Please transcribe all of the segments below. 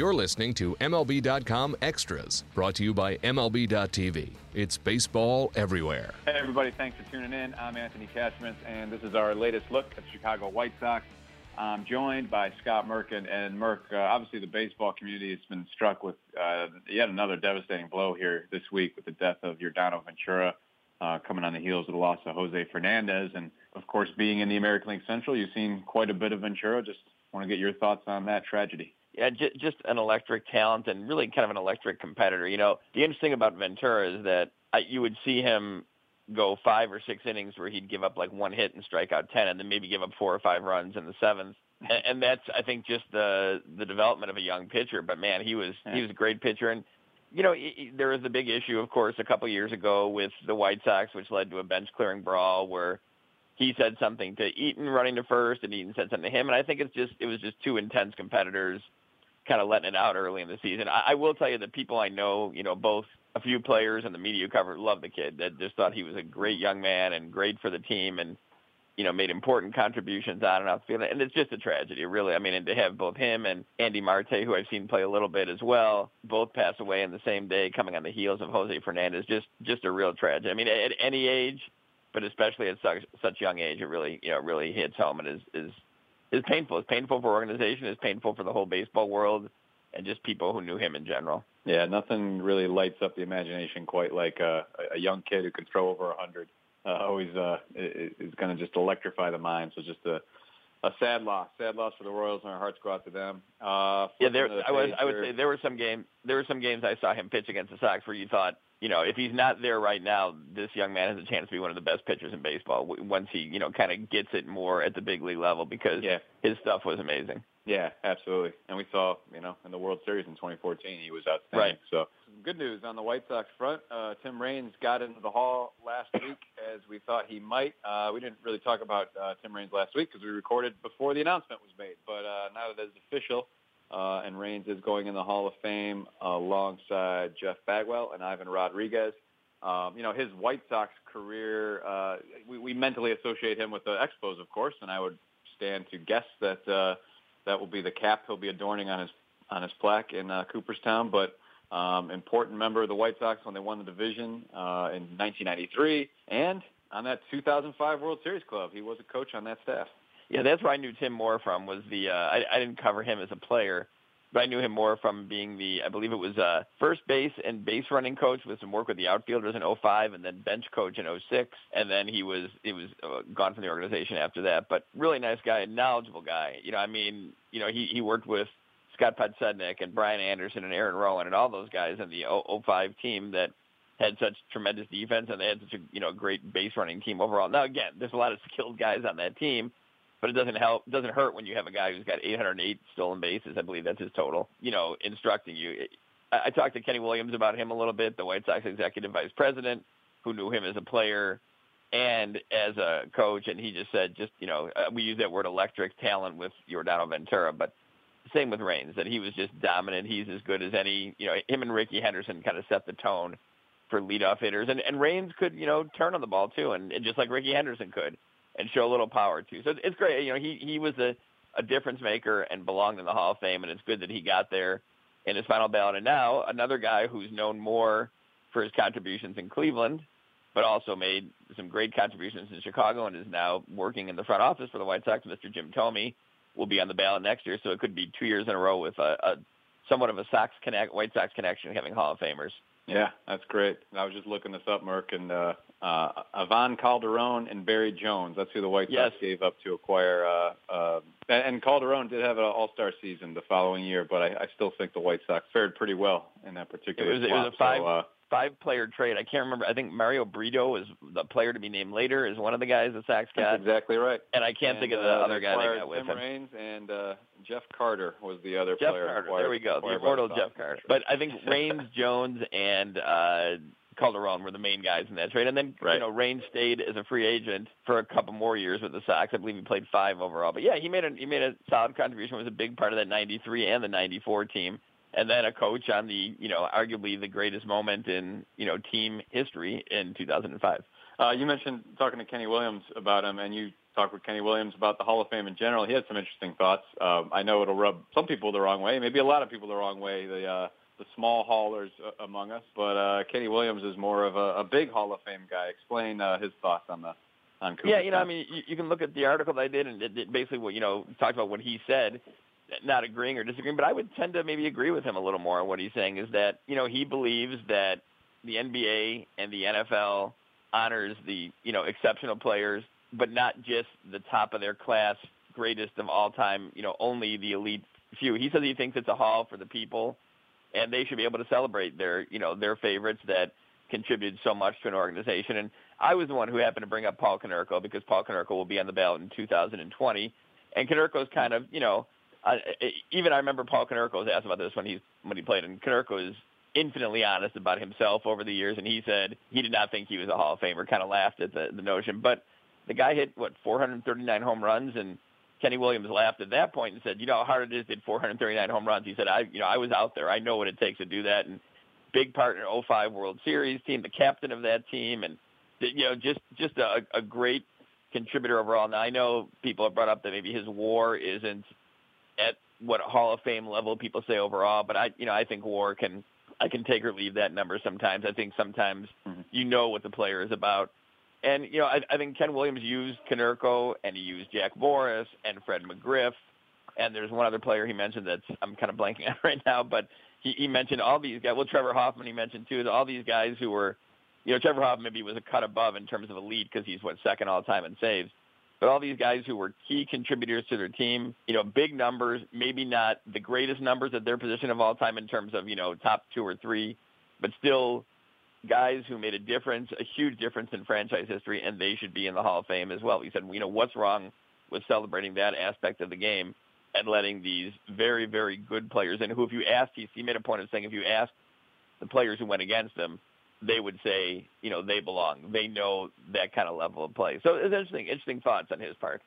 You're listening to MLB.com Extras, brought to you by MLB.tv. It's baseball everywhere. Hey, everybody, thanks for tuning in. I'm Anthony Castrovince, and this is our latest look at the Chicago White Sox. I'm joined by Scott Merkin. And Merk, uh, obviously the baseball community has been struck with uh, yet another devastating blow here this week with the death of Yordano Ventura, uh, coming on the heels of the loss of Jose Fernandez. And, of course, being in the American League Central, you've seen quite a bit of Ventura. Just want to get your thoughts on that tragedy yeah, j- just an electric talent and really kind of an electric competitor. You know, the interesting about Ventura is that I, you would see him go five or six innings where he'd give up like one hit and strike out ten, and then maybe give up four or five runs in the seventh. And, and that's, I think, just the the development of a young pitcher. But man, he was he was a great pitcher, and you know, there was a big issue, of course, a couple years ago with the White Sox, which led to a bench clearing brawl where he said something to Eaton running to first, and Eaton said something to him. And I think it's just it was just two intense competitors kind of letting it out early in the season. I, I will tell you that people I know, you know, both a few players and the media cover love the kid. That just thought he was a great young man and great for the team, and you know, made important contributions on and off the field. And it's just a tragedy, really. I mean, and to have both him and Andy Marte, who I've seen play a little bit as well, both pass away in the same day, coming on the heels of Jose Fernandez, just just a real tragedy. I mean, at any age, but especially at such such young age, it really you know really hits home and is is is painful. It's painful for organization. It's painful for the whole baseball world and just people who knew him in general. Yeah, nothing really lights up the imagination quite like a, a young kid who can throw over a hundred. Uh, always uh, is going to just electrify the mind. So just a a sad loss, sad loss for the Royals, and our hearts go out to them. Uh, yeah, there. The I was. I would say there were some games. There were some games I saw him pitch against the Sox where you thought, you know, if he's not there right now, this young man has a chance to be one of the best pitchers in baseball once he, you know, kind of gets it more at the big league level because yeah. his stuff was amazing. Yeah, absolutely. And we saw, you know, in the World Series in 2014, he was outstanding. Right. So good news on the White Sox front. Uh, Tim Raines got into the Hall last week as we thought he might. Uh, we didn't really talk about uh, Tim Raines last week because we recorded before the announcement was made. But uh, now that it's official, uh, and Raines is going in the Hall of Fame alongside Jeff Bagwell and Ivan Rodriguez. Um, you know, his White Sox career, uh, we, we mentally associate him with the Expos, of course, and I would stand to guess that uh, that will be the cap he'll be adorning on his on his plaque in uh, Cooperstown. But um, important member of the White Sox when they won the division uh, in 1993, and on that 2005 World Series club, he was a coach on that staff. Yeah, that's where I knew Tim Moore from. Was the uh, I, I didn't cover him as a player, but I knew him more from being the I believe it was uh, first base and base running coach with some work with the outfielders in 05 and then bench coach in 06 and then he was he was uh, gone from the organization after that. But really nice guy, knowledgeable guy. You know, I mean, you know, he he worked with Scott Podsednik and Brian Anderson and Aaron Rowand and all those guys in the 05 team that had such tremendous defense and they had such a you know great base running team overall. Now again, there's a lot of skilled guys on that team but it doesn't help. Doesn't hurt when you have a guy who's got 808 stolen bases. I believe that's his total. You know, instructing you. I, I talked to Kenny Williams about him a little bit, the White Sox executive vice president, who knew him as a player and as a coach, and he just said, just you know, uh, we use that word electric talent with Yordano Ventura, but same with Raines, that he was just dominant. He's as good as any. You know, him and Rickey Henderson kind of set the tone for leadoff hitters, and and Raines could you know turn on the ball too, and, and just like Rickey Henderson could and show a little power too. So it's great. You know, he he was a a difference maker and belonged in the Hall of Fame, and it's good that he got there in his final ballot. And now another guy who's known more for his contributions in Cleveland, but also made some great contributions in Chicago and is now working in the front office for the White Sox. Mr. Jim Thome will be on the ballot next year, so it could be two years in a row with a, a somewhat of a Sox connect, White Sox connection having Hall of Famers. Yeah, that's great. I was just looking this up, Merk, and uh, uh, Ivan Calderon and Barry Jones. That's who the White Sox gave up to acquire. Uh, uh, and Calderon did have an All-Star season the following year, but I, I still think the White Sox fared pretty well in that particular. It was, swap. it was a five. So, uh, five player trade. I can't remember. I think Mario Brito is the player to be named later. Is one of the guys the Sox got. That's exactly right. And I can't and, think of the uh, other guy they got with Tim him. Raines and uh, Jeff Carter was the other Jeff player. Carter. Acquired, There we go. The immortal Jeff Sox. Carter. But I think Raines, Jones, and uh, Calderon were the main guys in that trade. And then right. you know Rain stayed as a free agent for a couple more years with the Sox. I believe he played five overall. But yeah, he made a he made a solid contribution. Was a big part of that '93 and the '94 team. And then a coach on the you know arguably the greatest moment in you know team history in 2005. Uh, you mentioned talking to Kenny Williams about him, and you talked with Kenny Williams about the Hall of Fame in general. He had some interesting thoughts. Um, I know it'll rub some people the wrong way, maybe a lot of people the wrong way. The uh, the small haulers uh, among us, but uh, Kenny Williams is more of a, a big Hall of Fame guy. Explain uh, his thoughts on the on Cooper. Yeah, you know, I mean, you, you can look at the article that I did, and it, it basically, what you know, talked about what he said, not agreeing or disagreeing, but I would tend to maybe agree with him a little more. on What he's saying is that you know he believes that the NBA and the NFL honors the you know exceptional players, but not just the top of their class, greatest of all time. You know, only the elite few. He says he thinks it's a hall for the people and they should be able to celebrate their you know their favorites that contributed so much to an organization. And I was the one who happened to bring up Paul Konerko because Paul Konerko will be on the ballot in 2020, and Konerko's kind of you know uh, even I remember Paul Konerko was asked about this when he when he played, and Konerko is infinitely honest about himself over the years, and he said he did not think he was a Hall of Famer. Kind of laughed at the, the notion, but the guy hit what 439 home runs and Kenny Williams laughed at that point and said, "You know how hard it is to hit 439 home runs." He said, "I, you know, I was out there. I know what it takes to do that." And big part in 05 World Series team, the captain of that team, and you know, just just a, a great contributor overall. Now I know people have brought up that maybe his WAR isn't at what Hall of Fame level people say overall, but I, you know, I think WAR can I can take or leave that number sometimes. I think sometimes mm-hmm. you know what the player is about. And you know, I, I think Ken Williams used Konerko and he used Jack Morris and Fred McGriff, and there's one other player he mentioned that's I'm kind of blanking on right now, but he, he mentioned all these guys. Well, Trevor Hoffman he mentioned too. All these guys who were, you know, Trevor Hoffman maybe was a cut above in terms of elite because he's what second all time in saves. But all these guys who were key contributors to their team, you know, big numbers, maybe not the greatest numbers at their position of all time in terms of, you know, top two or three, but still guys who made a difference, a huge difference in franchise history, and they should be in the Hall of Fame as well. He said, you know, what's wrong with celebrating that aspect of the game and letting these very, very good players in who, if you asked, he, he made a point of saying if you asked the players who went against them, they would say, you know, they belong. They know that kind of level of play. So it's interesting, interesting thoughts on his part.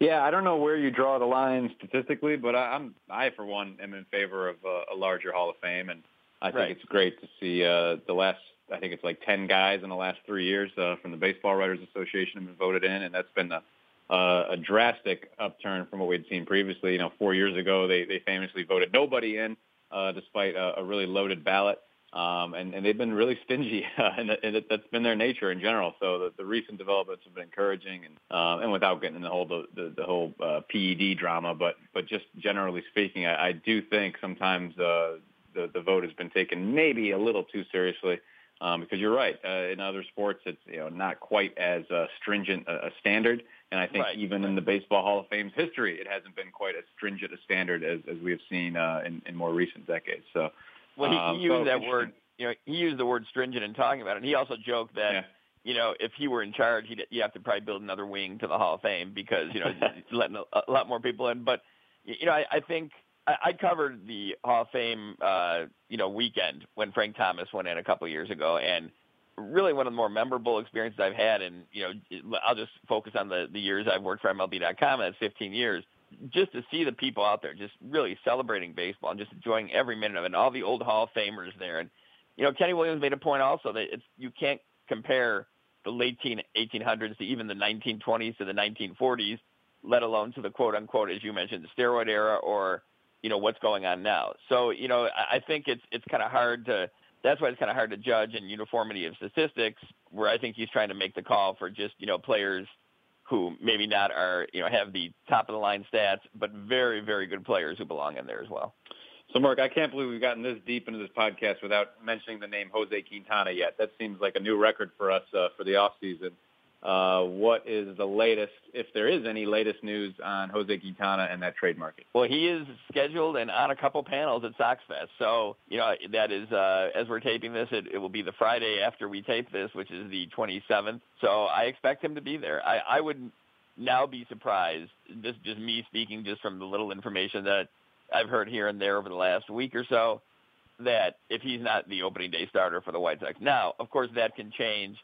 Yeah, I don't know where you draw the line statistically, but I, I'm, I for one, am in favor of a, a larger Hall of Fame, and I think right. it's great to see uh, the last I think it's like 10 guys in the last three years uh, from the Baseball Writers Association have been voted in, and that's been a, uh, a drastic upturn from what we'd seen previously. You know, four years ago, they, they famously voted nobody in uh, despite a, a really loaded ballot. Um, and, and they've been really stingy, uh, and, and it, that's been their nature in general. So the, the recent developments have been encouraging, and um, and without getting into the whole the, the, the whole uh, PED drama, but but just generally speaking, I, I do think sometimes uh, the the vote has been taken maybe a little too seriously um, because you're right. Uh, in other sports, it's you know not quite as uh, stringent a, a standard, and I think right. even in the Baseball Hall of Fame's history, it hasn't been quite as stringent a standard as, as we have seen uh, in, in more recent decades. So, well, he, um, he used so that word. You know, he used the word stringent in talking about it. And he also joked that. Yeah. You know, if he were in charge, he'd you have to probably build another wing to the Hall of Fame because you know letting a, a lot more people in. But you know, I, I think I, I covered the Hall of Fame, uh, you know, weekend when Frank Thomas went in a couple of years ago, and really one of the more memorable experiences I've had. And you know, I'll just focus on the the years I've worked for MLB.com. That's 15 years. Just to see the people out there, just really celebrating baseball and just enjoying every minute of it, and all the old Hall of Famers there. And you know, Kenny Williams made a point also that it's you can't compare the late 1800s to even the 1920s to the 1940s, let alone to the quote unquote, as you mentioned, the steroid era or you know what's going on now. So you know, I think it's it's kind of hard to that's why it's kind of hard to judge in uniformity of statistics. Where I think he's trying to make the call for just you know players who maybe not are you know have the top of the line stats, but very very good players who belong in there as well. So, Mark, I can't believe we've gotten this deep into this podcast without mentioning the name Jose Quintana yet. That seems like a new record for us uh, for the off season. Uh, what is the latest, if there is any latest news on Jose Quintana and that trade market? Well, he is scheduled and on a couple panels at SoxFest. So, you know, that is, uh, as we're taping this, it, it will be the Friday after we tape this, which is the 27th. So I expect him to be there. I, I would now be surprised, this just me speaking just from the little information that I've heard here and there over the last week or so, that if he's not the opening day starter for the White Sox. Now, of course, that can change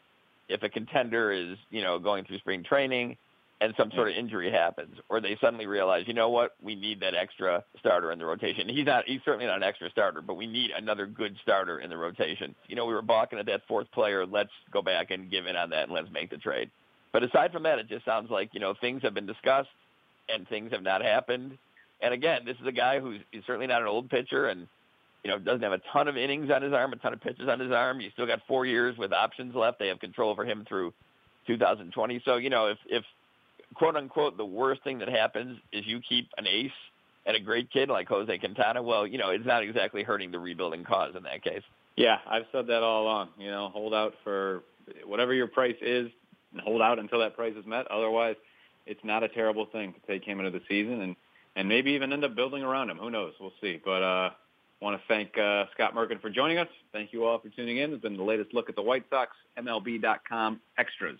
if a contender is, you know, going through spring training and some sort of injury happens, or they suddenly realize, you know what, we need that extra starter in the rotation. He's not, he's certainly not an extra starter, but we need another good starter in the rotation. You know, we were balking at that fourth player. Let's go back and give in on that and let's make the trade. But aside from that, it just sounds like you know things have been discussed and things have not happened. And again, this is a guy who's he's certainly not an old pitcher and you know doesn't have a ton of innings on his arm, a ton of pitches on his arm. He's still got four years with options left. They have control over him through 2020. So you know if if quote unquote the worst thing that happens is you keep an ace and a great kid like Jose Quintana, well, you know, it's not exactly hurting the rebuilding cause in that case. Yeah, I've said that all along. You know, hold out for whatever your price is and hold out until that price is met. Otherwise, it's not a terrible thing to take him into the season and and maybe even end up building around him. Who knows? We'll see. But uh want to thank uh, Scott Merkin for joining us. Thank you all for tuning in. It's been the latest look at the White Sox. MLB.com extras.